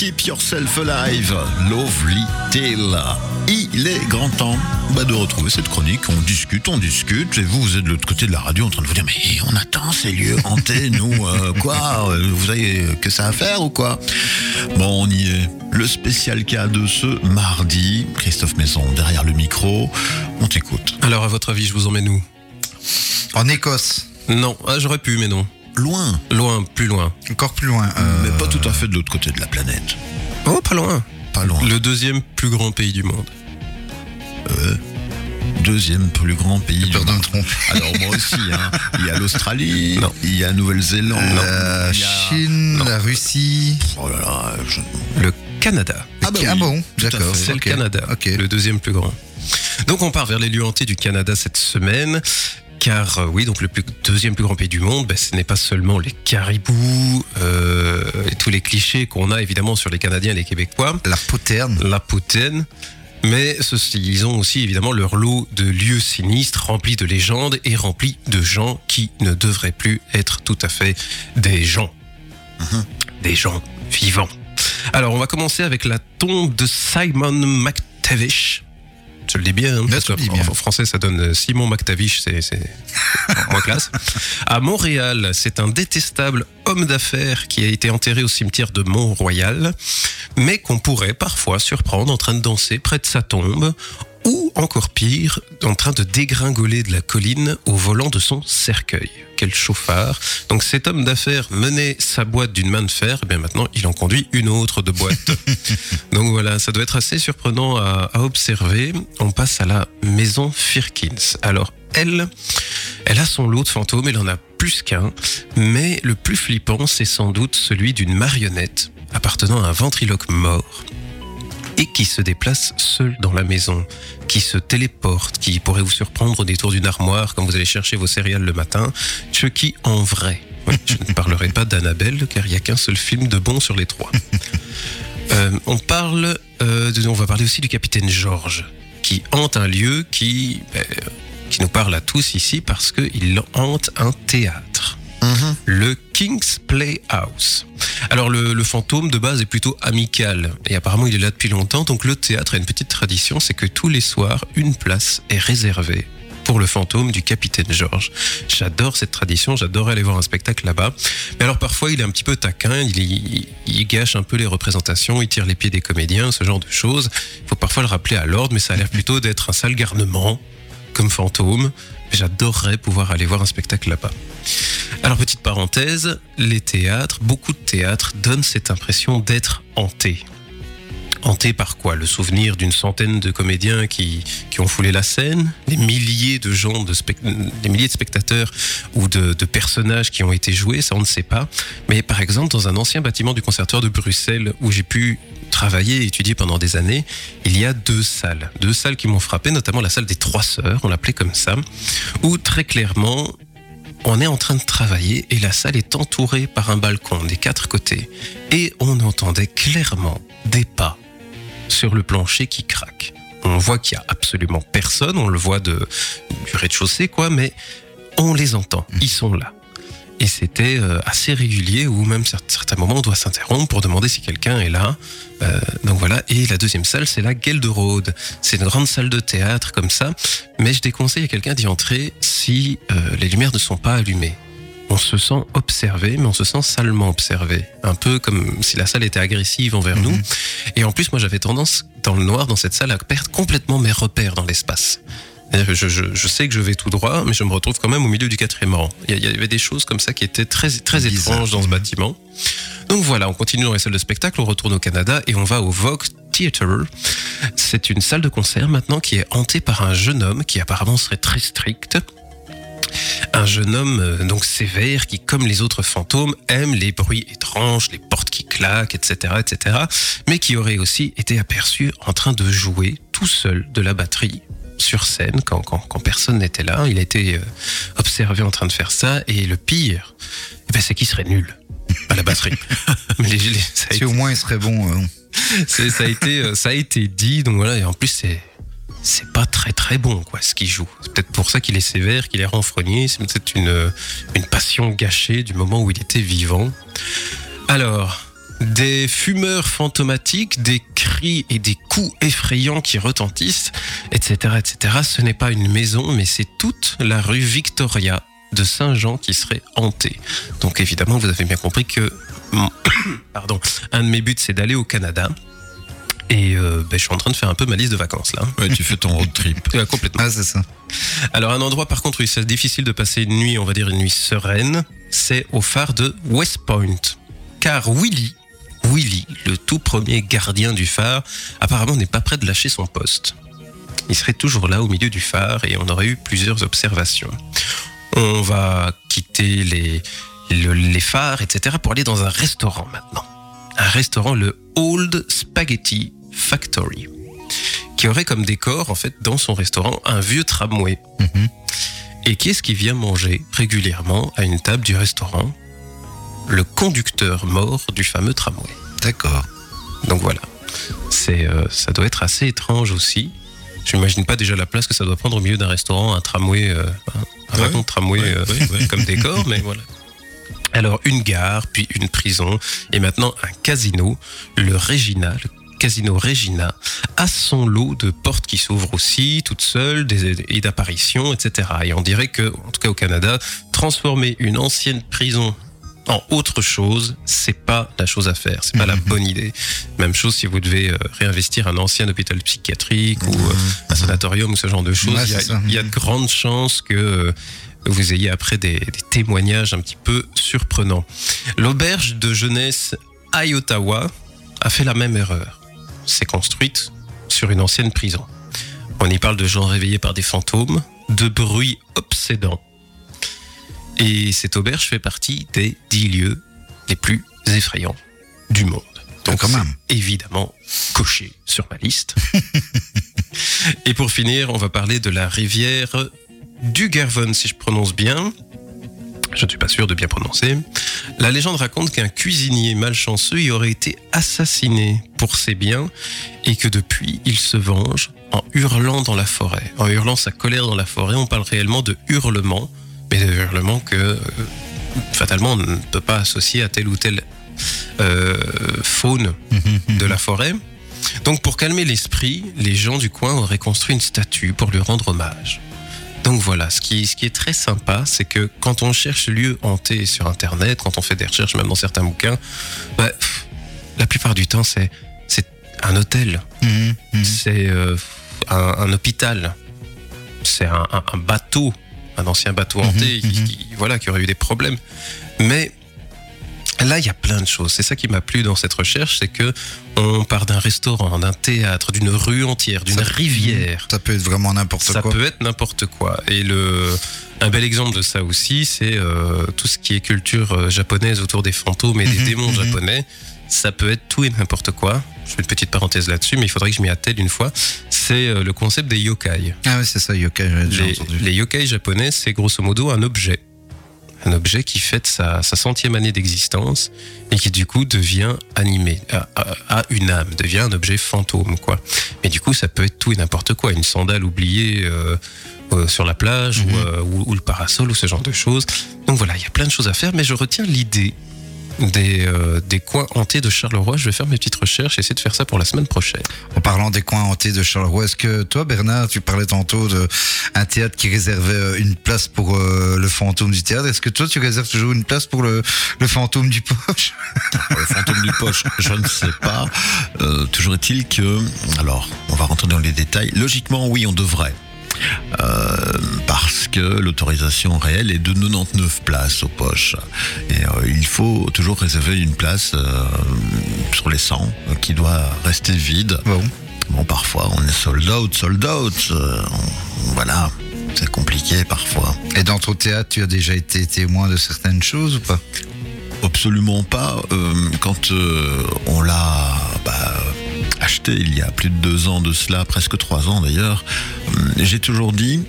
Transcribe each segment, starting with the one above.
Keep Yourself Alive, Lovely Tale. Il est grand temps bah, de retrouver cette chronique. On discute, on discute, et vous, vous êtes de l'autre côté de la radio en train de vous dire, mais on attend ces lieux hantés, nous, euh, quoi? Euh, Vous avez que ça à faire ou quoi? Bon, on y est. Le spécial cas de ce mardi. Christophe Maison derrière le micro. On t'écoute. Alors, à votre avis, je vous emmène où? En Écosse. Non, ah, j'aurais pu, mais non. Loin, Loin, plus loin. Encore plus loin. euh, mais pas tout à fait de l'autre côté de la planète. Oh, pas loin. Pas loin. Le deuxième plus grand pays du monde. Deuxième plus grand pays du monde. Alors moi aussi, hein. il y a l'Australie, il y a Nouvelle-Zélande, La Chine, la Russie. Oh là là, je- Le Canada. Ah bah ah oui, bon, d'accord. C'est le Canada, Ok. le deuxième plus grand. Donc on part vers les lieux hantés du Canada cette semaine. Car euh, oui, donc le plus- deuxième plus grand pays du monde, ben, ce n'est pas seulement les caribous euh, et tous les clichés qu'on a évidemment sur les Canadiens et les Québécois, La poterne. la poutaine, mais ils ont aussi évidemment leur lot de lieux sinistres remplis de légendes et remplis de gens qui ne devraient plus être tout à fait des gens. Des gens vivants. Alors on va commencer avec la tombe de Simon McTavish. Je le dis bien, hein, parce que dis bien. en français ça donne euh, Simon McTavish, c'est moins classe. À Montréal, c'est un détestable homme d'affaires qui a été enterré au cimetière de Mont-Royal, mais qu'on pourrait parfois surprendre en train de danser près de sa tombe, ou encore pire, en train de dégringoler de la colline au volant de son cercueil. Quel chauffard. Donc cet homme d'affaires menait sa boîte d'une main de fer, et bien maintenant il en conduit une autre de boîte. Donc voilà, ça doit être assez surprenant à, à observer. On passe à la maison Firkins. Alors elle, elle a son lot de fantômes, elle en a plus qu'un, mais le plus flippant, c'est sans doute celui d'une marionnette appartenant à un ventriloque mort qui se déplace seul dans la maison, qui se téléporte, qui pourrait vous surprendre au détour d'une armoire quand vous allez chercher vos céréales le matin. Chucky en vrai. Je ne parlerai pas d'Annabelle car il n'y a qu'un seul film de bon sur les trois. Euh, on parle, euh, de- on va parler aussi du capitaine George, qui hante un lieu qui, ben, qui nous parle à tous ici parce qu'il hante un théâtre Mhm. le King's Playhouse. Alors le, fantôme de base est plutôt amical et apparemment il est là depuis longtemps donc le théâtre a une petite tradition c'est que tous les soirs une place est réservée pour le fantôme du capitaine George. J'adore cette tradition, j'adore aller voir un spectacle là-bas. Mais alors parfois il est un petit peu taquin, il, il- il gâche un peu les représentations, il tire les pieds des comédiens, ce genre de choses. Il faut parfois le rappeler à l'ordre mais ça a l'air plutôt d'être un sale garnement comme fantôme. J'adorerais pouvoir aller voir un spectacle là-bas. Alors petite parenthèse, les théâtres, beaucoup de théâtres donnent cette impression d'être hantés. Hantés par quoi? Le souvenir d'une centaine de comédiens qui, qui ont foulé la scène, des milliers de gens, des milliers de spectateurs ou de, de personnages qui ont été joués, ça on ne sait pas. Mais par exemple, dans un ancien bâtiment du conservatoire de Bruxelles où j'ai pu travailler et étudier pendant des années, il y a deux salles. Deux salles qui m'ont frappé, notamment la salle des Trois Sœurs, on l'appelait comme ça, où très clairement, on est en train de travailler et la salle est entourée par un balcon des quatre côtés. Et on entendait clairement des pas sur le plancher qui craque. On voit qu'il y a absolument personne, on le voit de, du rez-de-chaussée, quoi, mais on les entend, ils sont là. Et c'était euh, assez régulier, où même à certains moments on doit s'interrompre pour demander si quelqu'un est là. Euh, donc voilà. Et la deuxième salle, c'est la Gelderode. C'est une grande salle de théâtre comme ça, mais je déconseille à quelqu'un d'y entrer si euh, les lumières ne sont pas allumées. On se sent observé, mais on se sent salement observé. Un peu comme si la salle était agressive envers nous. Et en plus, moi, j'avais tendance, dans le noir, dans cette salle, à perdre complètement mes repères dans l'espace. Je, je- je sais que je vais tout droit, mais je me retrouve quand même au milieu du quatrième rang. Il y, avait des choses comme ça qui étaient très, très Bizarre. étranges dans ce bâtiment. Donc voilà, on continue dans les salles de spectacle, on retourne au Canada et on va au Vogue Theatre. C'est une salle de concert maintenant qui est hantée par un jeune homme qui apparemment serait très strict. Un jeune homme euh, donc sévère qui, comme les autres fantômes, aime les bruits étranges, les portes qui claquent, etc., etc., mais qui aurait aussi été aperçu en train de jouer tout seul de la batterie sur scène quand, quand, quand personne n'était là. Il a été euh, observé en train de faire ça et le pire, eh ben, c'est qu'il serait nul à la batterie. Mais les- les- ça a Si été- au moins il serait bon. euh, ça a été euh, ça a été dit donc voilà et en plus c'est c'est pas très très bon quoi ce qu'il joue c'est peut-être pour ça qu'il est sévère qu'il est renfrogné c'est peut-être une une passion gâchée du moment où il était vivant alors Des fumeurs fantomatiques, des cris et des coups effrayants qui retentissent, etc., etc. Ce n'est pas une maison, mais c'est toute la rue Victoria de Saint-Jean qui serait hantée. Donc évidemment, vous avez bien compris que, pardon, un de mes buts, c'est d'aller au Canada. Et euh, ben, je suis en train de faire un peu ma liste de vacances là. Ouais, tu fais ton road trip. Ouais, complètement. Ah, c'est ça. Alors un endroit par contre où c'est difficile de passer une nuit, on va dire une nuit sereine, c'est au phare de West Point. Car Willy, Willy, le tout premier gardien du phare, apparemment n'est pas prêt de lâcher son poste. Il serait toujours là au milieu du phare et on aurait eu plusieurs observations. On va quitter les, le- les phares, etc. pour aller dans un restaurant maintenant. Un restaurant, le Old Spaghetti Factory, qui aurait comme décor, en fait, dans son restaurant, un vieux tramway. Mhm. Et qui est-ce qui vient manger régulièrement à une table du restaurant? Le conducteur mort du fameux tramway. D'accord. Donc voilà. C'est, euh, ça doit être assez étrange aussi. Je n'imagine pas déjà la place que ça doit prendre au milieu d'un restaurant, un tramway, euh, un, un Ouais. wagon de tramway Ouais, euh, ouais. comme décor, mais voilà. Alors une gare, puis une prison, et maintenant un casino, le Regina, le casino Regina, a son lot de portes qui s'ouvrent aussi, toutes seules, des, et d'apparitions, etc. Et on dirait que, en tout cas au Canada, transformer une ancienne prison en autre chose, c'est pas la chose à faire, c'est pas la bonne idée. Même chose si vous devez euh, réinvestir un ancien hôpital psychiatrique ou euh, un sanatorium ou ce genre de choses. Ouais, il, y a, y de grandes chances que euh, vous ayez après des, des témoignages un petit peu surprenants. L'auberge de jeunesse à Ottawa a fait la même erreur. C'est construite sur une ancienne prison. On y parle de gens réveillés par des fantômes, de bruits obsédants. Et cette auberge fait partie des dix lieux les plus effrayants du monde. Donc quand même. évidemment coché sur ma liste. Et pour finir, on va parler de la rivière du Garvon, si je prononce bien. Je ne suis pas sûr de bien prononcer. La légende raconte qu'un cuisinier malchanceux y aurait été assassiné pour ses biens et que depuis, il se venge en hurlant dans la forêt. En hurlant sa colère dans la forêt, on parle réellement de hurlement, hurlement que, euh, fatalement, on ne peut pas associer à telle ou telle euh, faune de la forêt. Donc pour calmer l'esprit, les gens du coin auraient construit une statue pour lui rendre hommage. Donc voilà, ce qui, ce qui est très sympa, c'est que quand on cherche lieu hanté sur Internet, quand on fait des recherches, même dans certains bouquins, bah, pff, la plupart du temps, c'est un hôtel, Mhm, mhm. c'est euh, un, un hôpital, c'est un, un- un bateau, un ancien bateau hanté, Mhm, qui, mhm. qui- voilà, qui aurait eu des problèmes. Mais là, il y a plein de choses. C'est ça qui m'a plu dans cette recherche, c'est que on part d'un restaurant, d'un théâtre, d'une rue entière, d'une Ça- rivière. Ça peut être vraiment n'importe Ça quoi. peut être n'importe quoi. Et le, un bel exemple de ça aussi, c'est euh, tout ce qui est culture euh, japonaise autour des fantômes et des Mhm, démons japonais. Ça peut être tout et n'importe quoi. Je fais une petite parenthèse là-dessus, mais il faudrait que je m'y attelle une fois. C'est euh, le concept des yokai. Ah oui, c'est ça, yokai, déjà Les, entendu. les yokai japonais, c'est grosso modo un objet. Un objet qui fête sa, sa centième année d'existence et qui du coup devient animé, a, a- a une âme, devient un objet fantôme quoi. Mais du coup ça peut être tout et n'importe quoi, une sandale oubliée euh, euh, sur la plage Mhm. ou, euh, ou- ou le parasol ou ce genre de choses. Donc voilà, il y a plein de choses à faire, mais je retiens l'idée des, euh, des coins hantés de Charleroi. Je vais faire mes petites recherches et essayer de faire ça pour la semaine prochaine. En parlant des coins hantés de Charleroi, est-ce que toi, Bernard, tu parlais tantôt de un théâtre qui réservait euh, une place pour euh, le fantôme du théâtre? Est-ce que toi, tu réserves toujours une place pour le, le fantôme du poche? Le fantôme du poche, je ne sais pas. Euh, toujours est-il que, alors, on va rentrer dans les détails. Logiquement, oui, on devrait. Euh, parce que l'autorisation réelle est de 99 places aux poches. Et euh, il faut toujours réserver une place euh, sur les 100 euh, qui doit rester vide. Bon. Bon, parfois, on est sold out, sold out. voilà, c'est compliqué parfois. Et dans ton théâtre, tu as déjà été témoin de certaines choses ou pas? Absolument pas. Euh, quand euh, on l'a bah, acheté il y a plus de deux ans de cela, presque trois ans d'ailleurs, j'ai toujours dit,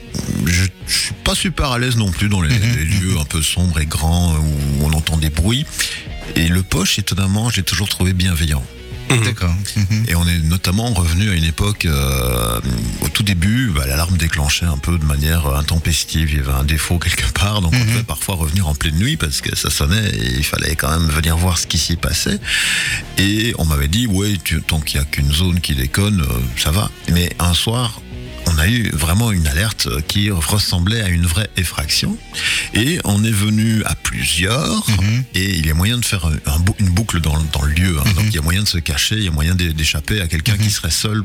je, je suis pas super à l'aise non plus dans les, Mhm. les lieux un peu sombres et grands où on entend des bruits. Et le poche, étonnamment, j'ai toujours trouvé bienveillant. D'accord. Mhm. Et on est notamment revenu à une époque, euh, au tout début, bah, l'alarme déclenchait un peu de manière intempestive. Il y avait un défaut quelque part, donc on Mhm. devait parfois revenir en pleine nuit parce que ça sonnait et il fallait quand même venir voir ce qui s'y passait. Et on m'avait dit, ouais, tu- tant qu'il n'y a qu'une zone qui déconne, euh, ça va. Mais un soir, on a eu vraiment une alerte qui ressemblait à une vraie effraction. Et on est venu à plusieurs. Mhm. Et il y a moyen de faire un- une boucle dans, dans le lieu. hein. Mhm. Donc il y a moyen de se cacher, il y a moyen d'é- d'échapper à quelqu'un qui serait seul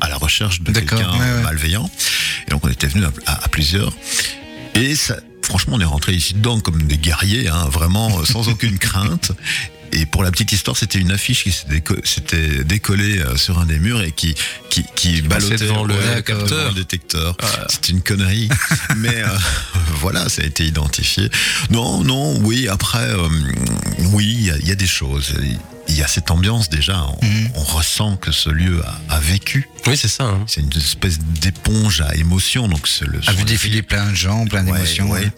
à la recherche de quelqu'un ouais, malveillant. Et donc on était venu à, à- à plusieurs. Et ça, franchement, on est rentré ici dedans comme des guerriers, hein, vraiment euh, sans aucune crainte. Et pour la petite histoire, c'était une affiche qui s'était déco- s'était décollée euh, sur un des murs et qui qui, qui, ballottait devant le ouais, capteur. le détecteur. Ah. C'était une connerie, mais euh, voilà, ça a été identifié. Non, non, oui. Après, euh, oui, il y a- il y, a des choses. Il y a cette ambiance déjà. On, Mhm. on ressent que ce lieu a, a vécu. Oui, c'est ça. hein. C'est une espèce d'éponge à émotion. Donc le. A vu défiler plein de gens, plein Ouais, d'émotions. ouais.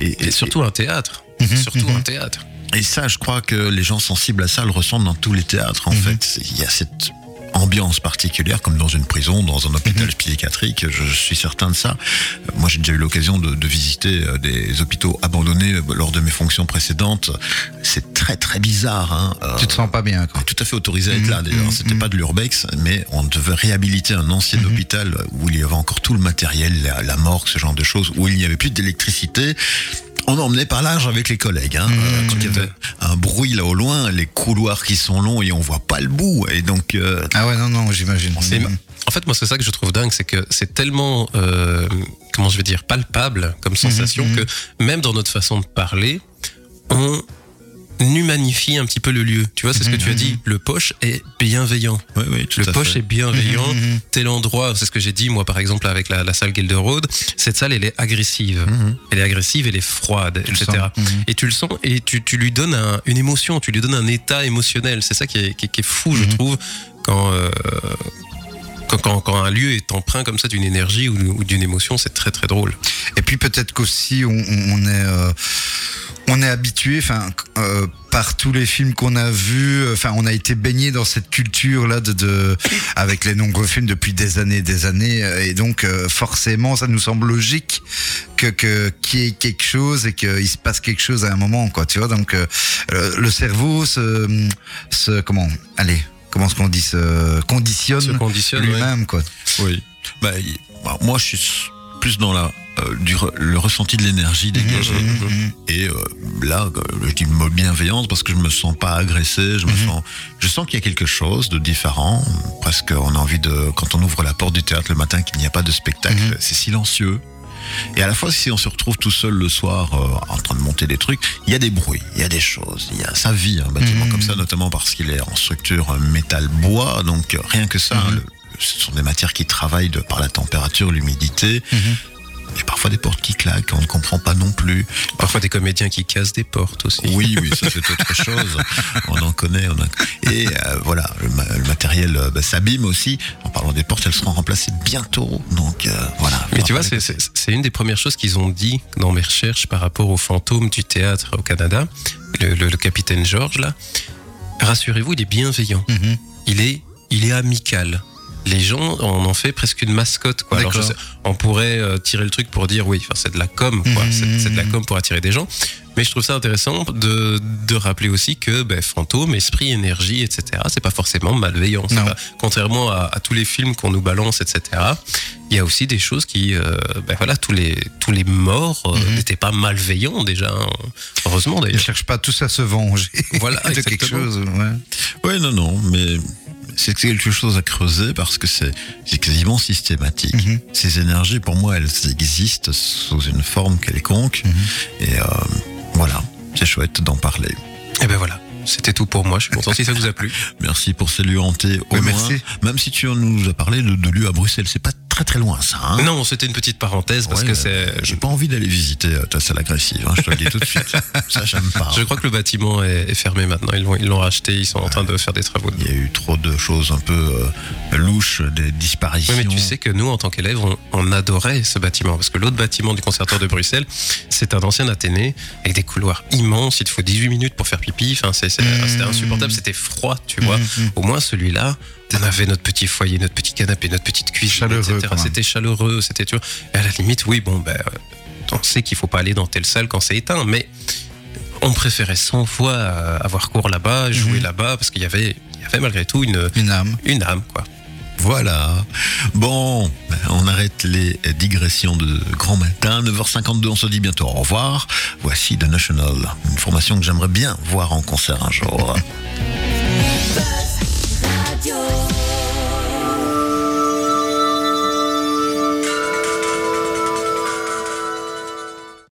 Et, Et surtout un théâtre. Mhm, Surtout mhm. un théâtre. Et ça, je crois que les gens sensibles à ça le ressentent dans tous les théâtres. En Mhm. fait, il y a cette ambiance particulière, comme dans une prison, dans un hôpital Mhm. psychiatrique. Je, je suis certain de ça. Moi, j'ai déjà eu l'occasion de, de visiter euh, des hôpitaux abandonnés euh, lors de mes fonctions précédentes. C'est très très bizarre. Hein. Euh, Tu te sens pas bien, quoi. tout à fait autorisé à être Mhm, là d'ailleurs. C'était pas de l'urbex, mais on devait réhabiliter un ancien hôpital où il y avait encore tout le matériel, la, la morgue, ce genre de choses, où il n'y avait plus d'électricité. On emmenait par large avec les collègues. Hein. Mhm. Euh, quand il y avait un bruit là au loin, les couloirs qui sont longs et on voit pas le bout. Et donc, euh, Ah ouais, non, non, j'imagine. Mhm. En fait, moi, c'est ça que je trouve dingue, c'est que c'est tellement, euh, comment je vais dire, palpable comme sensation mhm. que même dans notre façon de parler, on humanifie un petit peu le lieu. Tu vois, c'est ce que tu as dit. Le poche est bienveillant. oui, oui, tout Le à poche fait. est bienveillant. Mhm, mhm. Tel endroit, c'est ce que j'ai dit moi par exemple avec la, la salle Gelderode, cette salle elle est agressive. Mhm. Elle est agressive, elle est froide, Tu etc. Mhm. Et tu le sens et tu, tu lui donnes un- une émotion, tu lui donnes un état émotionnel. C'est ça qui est, qui, est- qui est fou, je Mhm. trouve, quand, euh, quand, quand, quand un lieu est empreint comme ça d'une énergie ou, ou d'une émotion, c'est très très drôle. Et puis peut-être qu'aussi on, on- on est euh, on est habitué, enfin euh, par tous les films qu'on a vus, euh, enfin on a été baigné dans cette culture là de, de avec les nombreux films depuis des années, et des années, euh, et donc euh, forcément ça nous semble logique que que qu'il y ait quelque chose et qu'il se passe quelque chose à un moment, quoi, tu vois. Donc euh, le le cerveau se, se comment, allez, comment est-ce qu'on dit, se conditionne ouais. lui-même, quoi. Oui. Bah, bah, moi, je suis plus dans la, euh, du re- le ressenti de l'énergie dégagée. Mhm. Et euh, là, euh, je dis mot bienveillance parce que je me sens pas agressé. Je me sens, je sens qu'il y a quelque chose de différent. Presque, on a envie de, quand on ouvre la porte du théâtre le matin, qu'il n'y a pas de spectacle. C'est silencieux. Et à la fois, si on se retrouve tout seul le soir euh, en train de monter des trucs, il y a des bruits, il y a des choses, il y a ça vit un bâtiment comme ça, notamment parce qu'il est en structure euh, métal bois. Donc rien que ça, hein, le- ce sont des matières qui travaillent de, par la température, l'humidité. Il y a parfois des portes qui claquent, on ne comprend pas non plus. Parfois des comédiens qui cassent des portes aussi. Oui, oui, ça c'est autre chose. On en connaît. On en- Et euh, voilà, le, ma- le matériel euh, bah, s'abîme aussi. En parlant des portes, elles seront remplacées bientôt. Donc euh, voilà. Mais tu vois, c'est- une des premières choses qu'ils ont dit dans mes recherches par rapport aux fantômes du théâtre au Canada. Le, le- le capitaine George, là, rassurez-vous, il est bienveillant. Mhm. Il est, il est amical. Les gens en ont fait presque une mascotte. Quoi. Alors, sais, on pourrait euh, tirer le truc pour dire oui, enfin, c'est de la com, quoi. Mhm. C'est de la com pour attirer des gens. Mais je trouve ça intéressant de, de rappeler aussi que ben, fantôme, esprit, énergie, etc., c'est pas forcément malveillant. Pas- contrairement à, à tous les films qu'on nous balance, etc., il y a aussi des choses qui, euh, ben voilà, tous les, tous les morts euh, Mhm. n'étaient pas malveillants déjà. hein. Heureusement Ils d'ailleurs. cherchent pas tous à se venger Voilà, de quelque exactement. chose. Ouais. Oui, non, non, mais c'est quelque chose à creuser parce que c'est quasiment systématique. Mhm. Ces énergies, pour moi, elles existent sous une forme quelconque. Mhm. Et euh, voilà, c'est chouette d'en parler. Et ben voilà. C'était tout pour moi. Je suis content si ça vous a plu. Merci pour ces lieux hantés au Oui, loin. merci. Même si tu nous as parlé de, de lieux à Bruxelles, c'est pas très très loin ça. Hein Non, c'était une petite parenthèse parce Ouais, que c'est. J'ai pas envie d'aller visiter ta salle agressive, hein, je te le dis tout de suite. Ça, j'aime pas. Je crois que le bâtiment est, est fermé maintenant. Ils l'ont, ils l'ont racheté. Ils sont en train de faire des travaux. Il y a eu trop de choses un peu euh, louches, des disparitions. Oui, mais tu sais que nous, en tant qu'élèves, on, on adorait ce bâtiment. Parce que l'autre bâtiment du conservatoire de Bruxelles, c'est un ancien Athénée avec des couloirs immenses. Il te faut 18 minutes pour faire pipi. Enfin, c'est. C'était insupportable. C'était froid, tu vois. Mhm. Au moins, celui-là, on avait notre petit foyer, notre petit canapé, notre petite cuisine, etc. C'était chaleureux. C'était, tu vois. Et à la limite, oui, bon, ben, euh, on sait qu'il faut pas aller dans telle salle quand c'est éteint, mais on préférait 100 fois euh, avoir cours là-bas, jouer Mhm. là-bas, parce qu'il y avait, il y avait malgré tout une, Une âme. une âme, quoi. Voilà. Bon, on arrête les digressions de grand matin. 9h52, on se dit bientôt au revoir. Voici The National, une formation que j'aimerais bien voir en concert un jour.